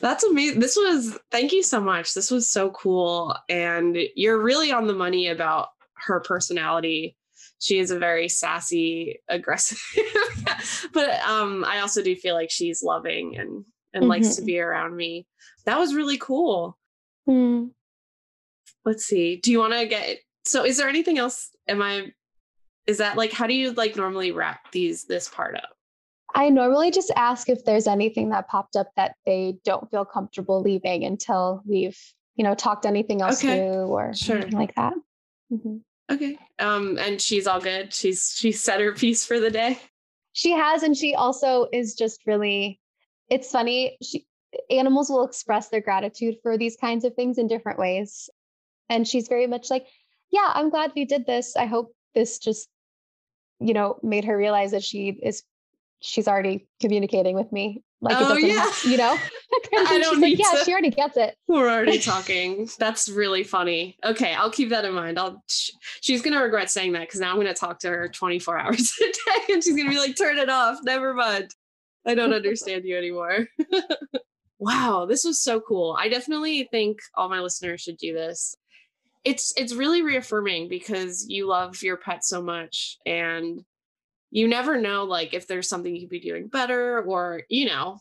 Speaker 1: That's amazing. This was thank you so much. This was so cool and you're really on the money about her personality. She is a very sassy, aggressive. but um I also do feel like she's loving and and likes to
Speaker 2: Mhm.
Speaker 1: be around me. That was really cool.
Speaker 2: Hmm.
Speaker 1: let's see do you want to get so is there anything else am i is that like how do you like normally wrap these this part up
Speaker 2: I normally just ask if there's anything that popped up that they don't feel comfortable leaving until we've, you know, talked anything else
Speaker 1: Okay.
Speaker 2: through or
Speaker 1: Sure.
Speaker 2: like that. Mhm.
Speaker 1: okay um and she's all good she's she set her piece for the day
Speaker 2: She has, and she also is just really. It's funny. She animals will express their gratitude for these kinds of things in different ways, and she's very much like, "Yeah, I'm glad we did this. I hope this just, you know, made her realize that she is." She's already communicating with me. Like
Speaker 1: Oh, yeah.
Speaker 2: you know.
Speaker 1: I don't
Speaker 2: like,
Speaker 1: need
Speaker 2: yeah,
Speaker 1: to-
Speaker 2: she already gets it.
Speaker 1: we're already talking that's really funny okay i'll keep that in mind i'll she's gonna regret saying that because now i'm gonna talk to her 24 hours a day and she's gonna be like turn it off never mind i don't understand you anymore wow this was so cool i definitely think all my listeners should do this it's it's really reaffirming because you love your pet so much and you never know like if there's something you could be doing better or you know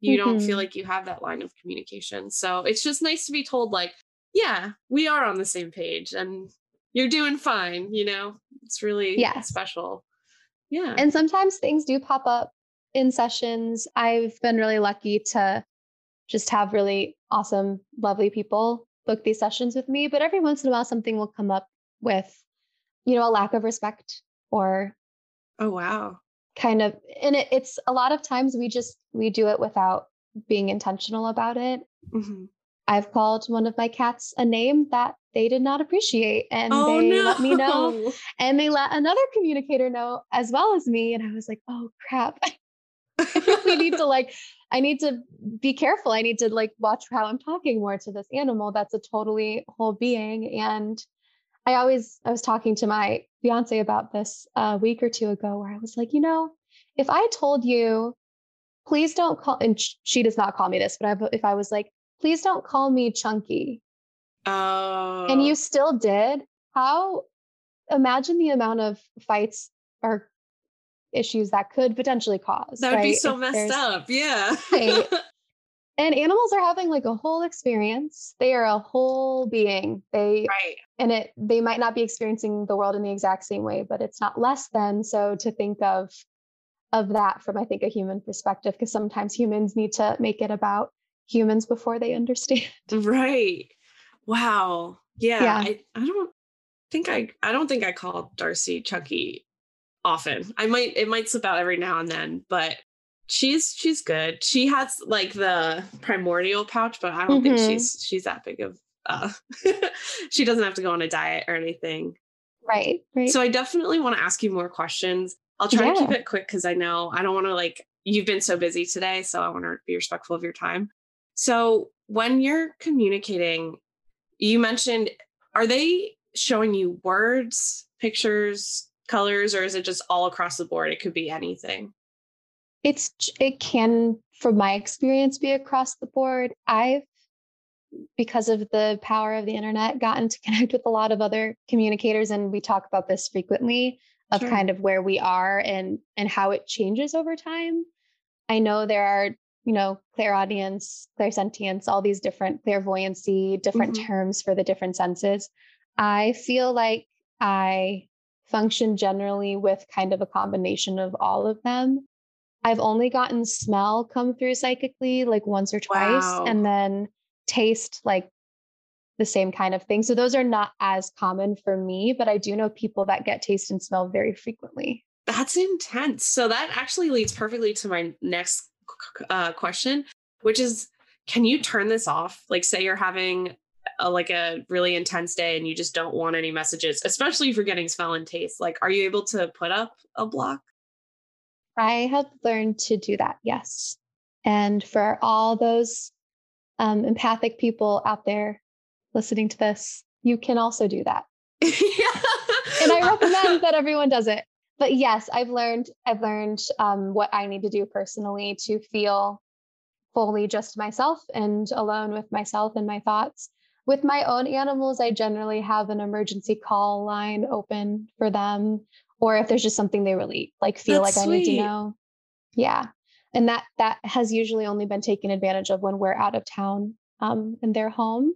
Speaker 1: you don't feel
Speaker 2: Mhm.
Speaker 1: like you have that line of communication so it's just nice to be told like yeah we are on the same page and you're doing fine you know it's really
Speaker 2: Yes.
Speaker 1: special yeah
Speaker 2: And sometimes things do pop up in sessions. I've been really lucky to just have really awesome, lovely people book these sessions with me. But every once in a while, something will come up with, you know, a lack of respect or
Speaker 1: oh wow
Speaker 2: kind of, and it, it's a lot of times we just, we do it without being intentional about it.
Speaker 1: Mhm.
Speaker 2: I've called one of my cats a name that they did not appreciate and
Speaker 1: oh
Speaker 2: they
Speaker 1: no
Speaker 2: let me know and they let another communicator know as well as me and i was like oh crap i think we need to like i need to be careful i need to like watch how i'm talking more to this animal that's a totally whole being and i always i was talking to my fiance about this a week or two ago where i was like you know if i told you please don't call and she does not call me this but I've, if i was like please don't call me chunky
Speaker 1: oh.
Speaker 2: and you still did how imagine the amount of fights or issues that could potentially cause
Speaker 1: that would be so
Speaker 2: If
Speaker 1: messed up yeah.
Speaker 2: Right. and animals are having like a whole experience they are a whole being they
Speaker 1: right
Speaker 2: and it they might not be experiencing the world in the exact same way but it's not less than so to think of of that from i think a human perspective because sometimes humans need to make it about humans before they understand
Speaker 1: Right. Wow. Yeah.
Speaker 2: Yeah.
Speaker 1: I, I don't think I I don't think I called Darcy Chucky often. I might it might slip out every now and then, but she's she's good. She has like the primordial pouch, but I don't think
Speaker 2: Mhm.
Speaker 1: she's she's that big of uh she doesn't have to go on a diet or anything.
Speaker 2: Right. Right.
Speaker 1: So I definitely want to ask you more questions. I'll try to keep it quick because I know I don't want to like you've been so busy today, so I want to be respectful of your time. So when you're communicating, you mentioned are they showing you words, pictures, colors, or is it just all across the board? It could be anything.
Speaker 2: It's it can from my experience be across the board i've because of the power of the internet gotten to connect with a lot of other communicators and we talk about this frequently of
Speaker 1: Sure.
Speaker 2: kind of where we are and and how it changes over time i know there are you know clairaudience clairsentience all these different clairvoyancy different
Speaker 1: Mhm.
Speaker 2: terms for the different senses i feel like i function generally with kind of a combination of all of them I've only gotten smell come through psychically like once or twice,
Speaker 1: Wow.
Speaker 2: and then taste like the same kind of thing. So those are not as common for me, but I do know people that get taste and smell very frequently.
Speaker 1: That's intense. So that actually leads perfectly to my next uh, question, which is can you turn this off? Like, say you're having a, like a really intense day and you just don't want any messages, especially if you're getting smell and taste. Like, are you able to put up a block?
Speaker 2: I have learned to do that, yes. And for all those um, empathic people out there listening to this, you can also do that. and I recommend that everyone does it. But yes, I've learned I've learned um, what I need to do personally to feel fully just myself and alone with myself and my thoughts. With my own animals, I generally have an emergency call line open for them, or if there's just something they really like feel
Speaker 1: That's
Speaker 2: like I need to know. Yeah, and that that has usually only been taken advantage of when we're out of town um, in their home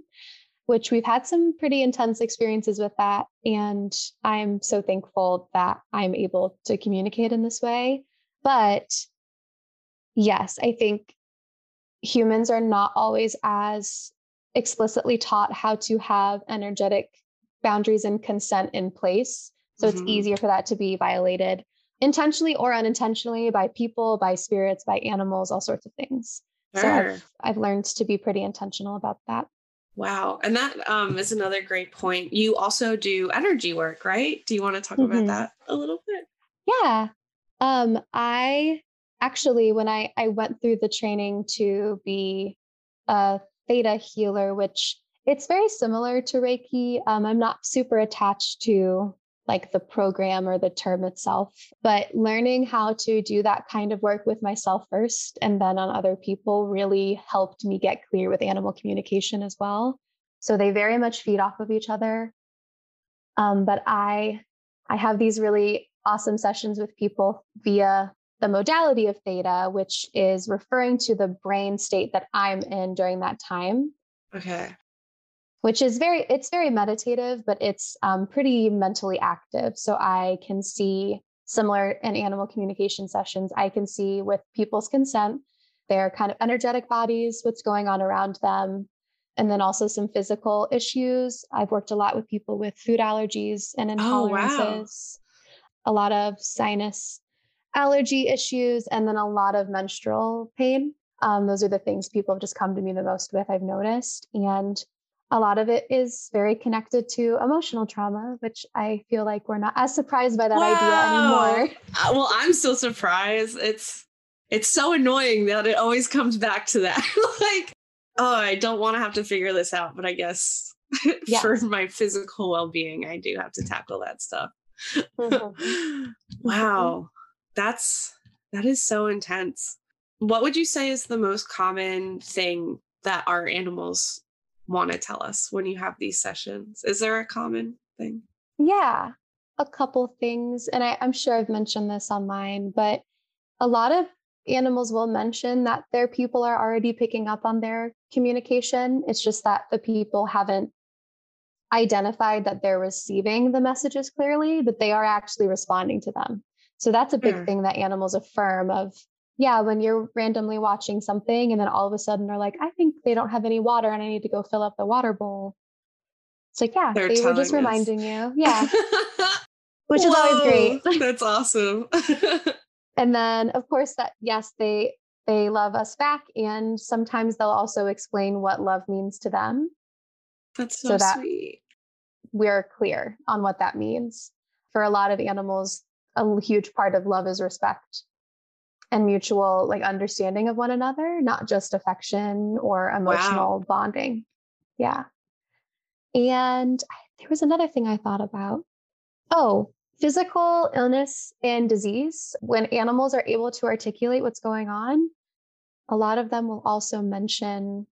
Speaker 2: which we've had some pretty intense experiences with that. And I'm so thankful that I'm able to communicate in this way. But yes, I think humans are not always as explicitly taught how to have energetic boundaries and consent in place. So it's
Speaker 1: Mhm.
Speaker 2: easier for that to be violated intentionally or unintentionally by people, by spirits, by animals, all sorts of things. So I've, I've learned to be pretty intentional about that.
Speaker 1: Wow. And that um, is another great point. You also do energy work, right? Do you want to talk about
Speaker 2: Mhm.
Speaker 1: that a little bit?
Speaker 2: Yeah. Um, I actually, when I, I went through the training to be a theta healer, which it's very similar to Reiki. Um, I'm not super attached to like the program or the term itself, but learning how to do that kind of work with myself first and then on other people really helped me get clear with animal communication as well. So they very much feed off of each other. Um, but I I have these really awesome sessions with people via the modality of theta, which is referring to the brain state that I'm in during that time,
Speaker 1: Okay.
Speaker 2: Which is very, it's very meditative, but it's um, pretty mentally active. So I can see similar in animal communication sessions, I can see with people's consent, their kind of energetic bodies, what's going on around them, and then also some physical issues. I've worked a lot with people with food allergies and
Speaker 1: Oh, wow.
Speaker 2: intolerances, a lot of sinus allergy issues, and then a lot of menstrual pain. Um, those are the things people have just come to me the most with, I've noticed. And a lot of it is very connected to emotional trauma, which I feel like we're not as surprised by that
Speaker 1: Wow.
Speaker 2: idea anymore.
Speaker 1: Uh, well, I'm still surprised. It's it's so annoying that it always comes back to that. like, oh, I don't want to have to figure this out, but I guess for my physical well-being, I do have to tackle that stuff.
Speaker 2: Mhm.
Speaker 1: wow. That's that is so intense. What would you say is the most common thing that our animals want to tell us when you have these sessions? Is there a common thing?
Speaker 2: Yeah, a couple things. And I, I'm sure I've mentioned this online, but a lot of animals will mention that their people are already picking up on their communication. It's just that the people haven't identified that they're receiving the messages clearly, but they are actually responding to them. So that's a big
Speaker 1: Sure.
Speaker 2: thing that animals affirm of, yeah, when you're randomly watching something and then all of a sudden they're like, I think they don't have any water and I need to go fill up the water bowl. It's like, yeah,
Speaker 1: They're
Speaker 2: they were just
Speaker 1: us.
Speaker 2: reminding you. Yeah. which is always great.
Speaker 1: That's awesome.
Speaker 2: and then of course that yes they they love us back and sometimes they'll also explain what love means to them
Speaker 1: That's so,
Speaker 2: So that-
Speaker 1: sweet.
Speaker 2: we're clear on what that means for a lot of animals a huge part of love is respect and mutual like understanding of one another not just affection or emotional bonding. Yeah. And there was another thing i thought about. Oh physical illness and disease. When animals are able to articulate what's going on a lot of them will also mention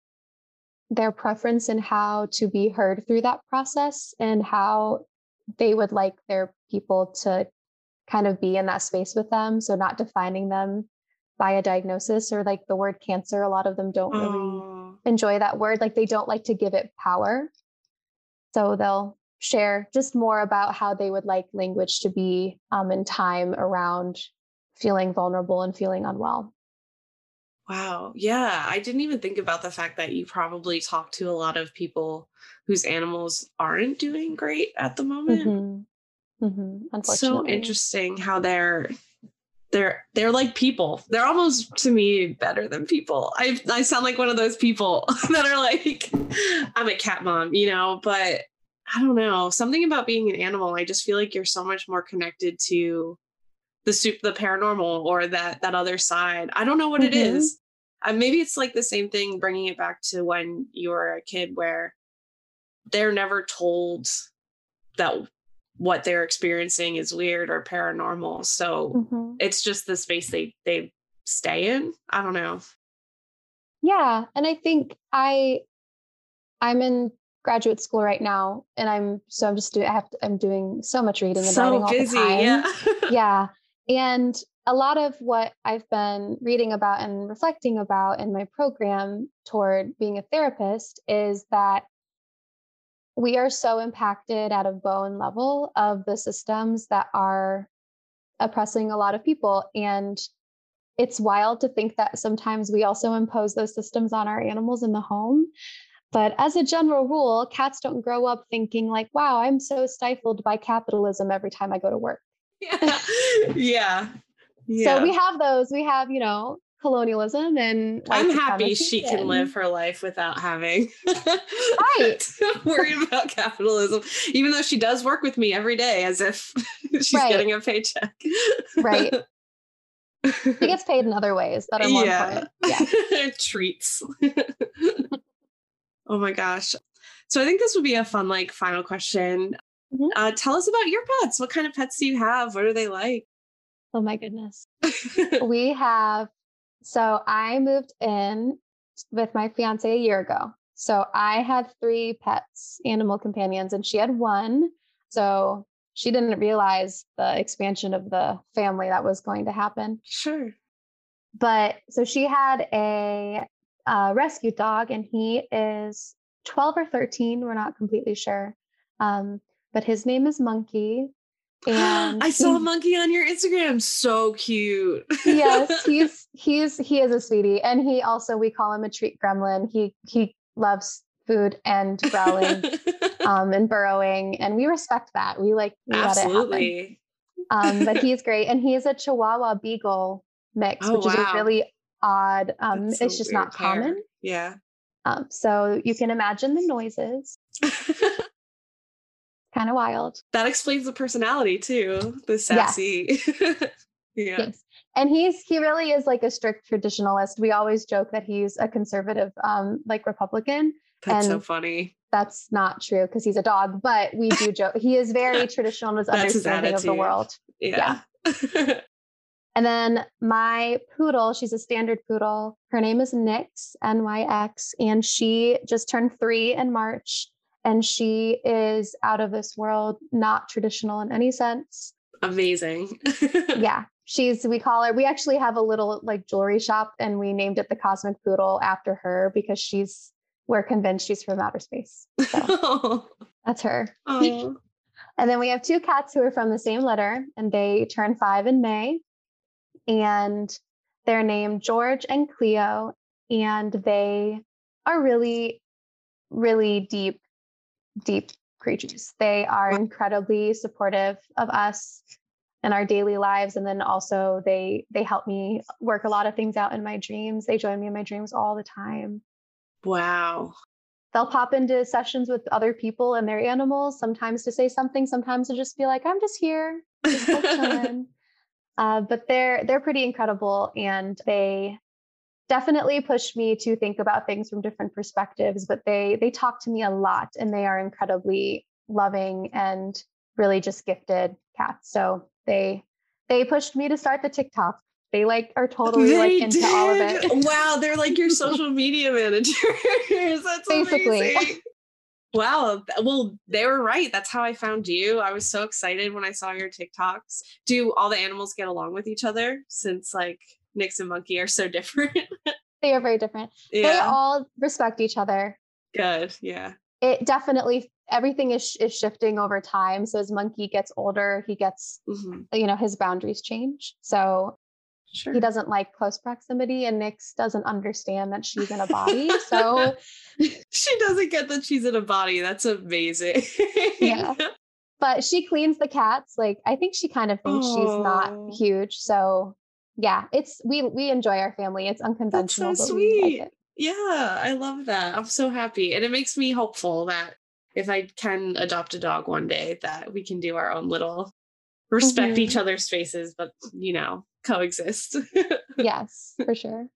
Speaker 2: their preference in how to be heard through that process and how they would like their people to kind of be in that space with them. So, not defining them by a diagnosis or like the word cancer. A lot of them don't really
Speaker 1: Oh,
Speaker 2: enjoy that word. Like, they don't like to give it power. So, they'll share just more about how they would like language to be um, in time around feeling vulnerable and feeling unwell.
Speaker 1: wow. Yeah. I didn't even think about the fact that you probably talk to a lot of people whose animals aren't doing great at the moment.
Speaker 2: Mhm. Mhm.
Speaker 1: so interesting how they're they're they're like people. They're almost to me better than people. I i sound like one of those people that are like i'm a cat mom you know but i don't know. Something about being an animal i just feel like you're so much more connected to the soup the paranormal or that that other side. I don't know what it
Speaker 2: Mhm.
Speaker 1: is. Uh, maybe it's like the same thing bringing it back to when you were a kid where they're never told that what they're experiencing is weird or paranormal. So
Speaker 2: Mhm.
Speaker 1: it's just the space they they stay in. I don't know.
Speaker 2: Yeah, and I think I I'm in graduate school right now, and I'm so I'm just doing I have to, I'm doing so much reading and writing
Speaker 1: So
Speaker 2: all
Speaker 1: busy.
Speaker 2: the time.
Speaker 1: Yeah.
Speaker 2: yeah, and a lot of what I've been reading about and reflecting about in my program toward being a therapist is that we are so impacted at a bone level of the systems that are oppressing a lot of people and it's wild to think that sometimes we also impose those systems on our animals in the home but as a general rule cats don't grow up thinking like wow i'm so stifled by capitalism every time i go to work
Speaker 1: yeah. yeah. Yeah.
Speaker 2: so we have those we have you know colonialism and
Speaker 1: I'm happy she can
Speaker 2: and-
Speaker 1: live her life without having
Speaker 2: Right.
Speaker 1: to worry about capitalism, even though she does work with me every day as if she's
Speaker 2: Right.
Speaker 1: getting a paycheck.
Speaker 2: Right. she gets paid in other ways that are more
Speaker 1: Yeah.
Speaker 2: important yeah
Speaker 1: treats. oh my gosh. So I think this would be a fun, like, final question.
Speaker 2: Mhm.
Speaker 1: Uh, tell us about your pets. What kind of pets do you have? What are they like?
Speaker 2: oh my goodness we have so i moved in with my fiance a year ago. So i had three pets animal companions and she had one. So she didn't realize the expansion of the family that was going to happen.
Speaker 1: Sure.
Speaker 2: but so she had a, uh rescue dog and he is 12 or 13 we're not completely sure. Um, but his name is monkey and
Speaker 1: I saw a monkey on your Instagram. So cute.
Speaker 2: yes, he's he's he is a sweetie, and he also we call him a treat gremlin. He he loves food and growling um, and burrowing, and we respect that. We like we let it happen.
Speaker 1: Absolutely.
Speaker 2: Um, but he's great, and he is a Chihuahua Beagle mix,
Speaker 1: Oh,
Speaker 2: which is a really odd. Um,
Speaker 1: That's
Speaker 2: it's just not
Speaker 1: pair.
Speaker 2: common.
Speaker 1: Yeah.
Speaker 2: Um, so you can imagine the noises. Kind of wild.
Speaker 1: that explains the personality too. The sassy. yeah.
Speaker 2: Yes. And he's he really is like a strict traditionalist. We always joke that he's a conservative, um, like Republican.
Speaker 1: That's so funny.
Speaker 2: That's not true because he's a dog, but we do joke. He is very traditional in his understanding of the world.
Speaker 1: Yeah.
Speaker 2: And then my poodle, she's a standard poodle. Her name is Nyx, N Y X, and she just turned three in March. And she is out of this world, not traditional in any sense.
Speaker 1: Amazing.
Speaker 2: yeah she's we call her we actually have a little like jewelry shop and we named it the cosmic poodle after her because she's we're convinced she's from outer space so
Speaker 1: oh.
Speaker 2: that's her
Speaker 1: Oh.
Speaker 2: and then we have two cats who are from the same litter and they turn five in may and they're named george and cleo and they are really really deep deep creatures. They are incredibly supportive of us in our daily lives and then also they they help me work a lot of things out in my dreams. They join me in my dreams all the time.
Speaker 1: Wow.
Speaker 2: They'll pop into sessions with other people and their animals, sometimes to say something, sometimes to just be like, I'm just here. Just uh, but they're they're pretty incredible and they definitely pushed me to think about things from different perspectives but they they talk to me a lot and they are incredibly loving and really just gifted cats so they they pushed me to start the tiktok they like are totally
Speaker 1: They
Speaker 2: like into all of it
Speaker 1: Wow, they're like your social media managers. That's
Speaker 2: Basically.
Speaker 1: amazing. Wow. Well, they were right. That's how I found you. I was so excited when I saw your TikToks. Do all the animals get along with each other since like Nyx and Monkey are so different?
Speaker 2: they are very different
Speaker 1: Yeah.
Speaker 2: they all respect each other
Speaker 1: Good. Yeah.
Speaker 2: it definitely everything is, is shifting over time so as monkey gets older he gets
Speaker 1: hmm
Speaker 2: you know his boundaries change so
Speaker 1: Sure.
Speaker 2: he doesn't like close proximity and Nyx doesn't understand that she's in a body. So
Speaker 1: she doesn't get that she's in a body. That's amazing.
Speaker 2: Yeah. but she cleans the cats. Like I think she kind of thinks she's not huge. So yeah, it's we we enjoy our family. It's unconventional. we like
Speaker 1: sweet.
Speaker 2: it.
Speaker 1: Yeah, I love that. I'm so happy. And it makes me hopeful that if I can adopt a dog one day, that we can do our own little respect
Speaker 2: Mhm.
Speaker 1: each other's spaces, but you know, coexist.
Speaker 2: Yes, for sure.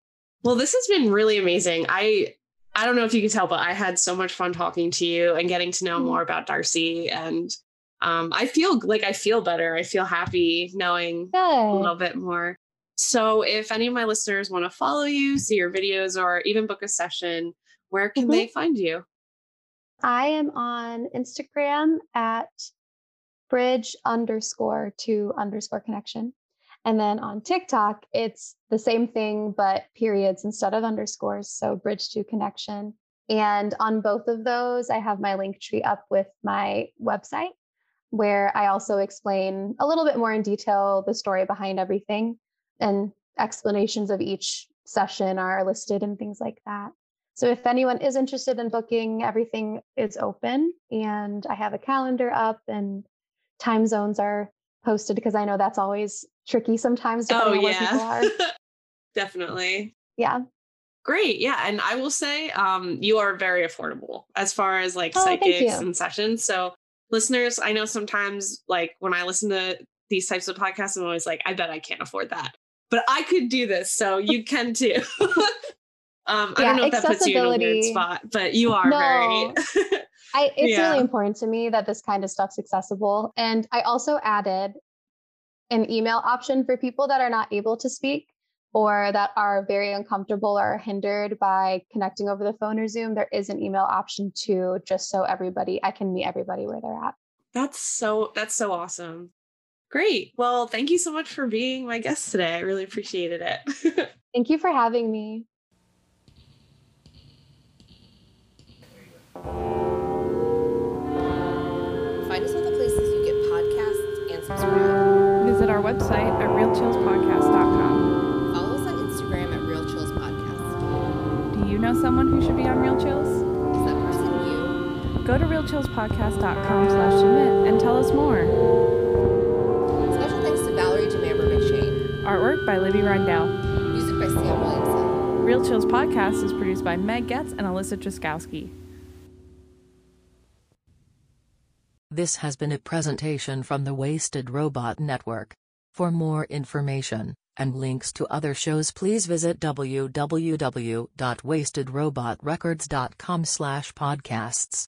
Speaker 1: well, this has been really amazing. I I don't know if you can tell, but I had so much fun talking to you and getting to know
Speaker 2: Mhm.
Speaker 1: more about Darcy. And um, I feel like I feel better. I feel happy knowing a little bit more. So, if any of my listeners want to follow you, see your videos, or even book a session, where can
Speaker 2: Mhm.
Speaker 1: they find you?
Speaker 2: I am on Instagram at bridge underscore to underscore connection. And then on TikTok, it's the same thing, but periods instead of underscores. So bridge to connection. And on both of those, I have my Linktree up with my website, where I also explain a little bit more in detail the story behind everything and explanations of each session are listed and things like that. So if anyone is interested in booking, everything is open and I have a calendar up and time zones are posted because I know that's always tricky sometimes
Speaker 1: Oh,
Speaker 2: on where people are.
Speaker 1: yeah. Definitely.
Speaker 2: Yeah.
Speaker 1: Great. Yeah. And I will say, um, you are very affordable as far as like
Speaker 2: Oh,
Speaker 1: psychics and sessions. So, listeners, I know sometimes like when I listen to these types of podcasts, I'm always like, I bet I can't afford that. But I could do this. So you can too. um, I don't know if that puts you in a weird spot, but you are
Speaker 2: No.
Speaker 1: very
Speaker 2: I, it's
Speaker 1: Yeah.
Speaker 2: really important to me that this kind of stuff's accessible. And I also added an email option for people that are not able to speak or that are very uncomfortable or hindered by connecting over the phone or Zoom. There is an email option too, just so everybody, I can meet everybody where they're at.
Speaker 1: That's so that's so awesome. Great. Well, thank you so much for being my guest today. I really appreciated it.
Speaker 2: Thank you for having me.
Speaker 5: Find us all the places you get podcasts and subscribe.
Speaker 6: Visit our website at realchillspodcast.com.
Speaker 5: Follow us on Instagram at Real Chills Podcast.
Speaker 6: Do you know someone who should be on Real Chills?
Speaker 5: Is that person you?
Speaker 6: Go to realchillspodcast.com slash submit and tell us more. Artwork by Libby Rindell.
Speaker 5: Music by Sam Williamson.
Speaker 6: Real Chills Podcast is produced by Meg Getz and Alyssa Truskowski.
Speaker 7: This has been a presentation from the Wasted Robot Network. For more information and links to other shows, please visit www.wastedrobotrecords.com/podcasts.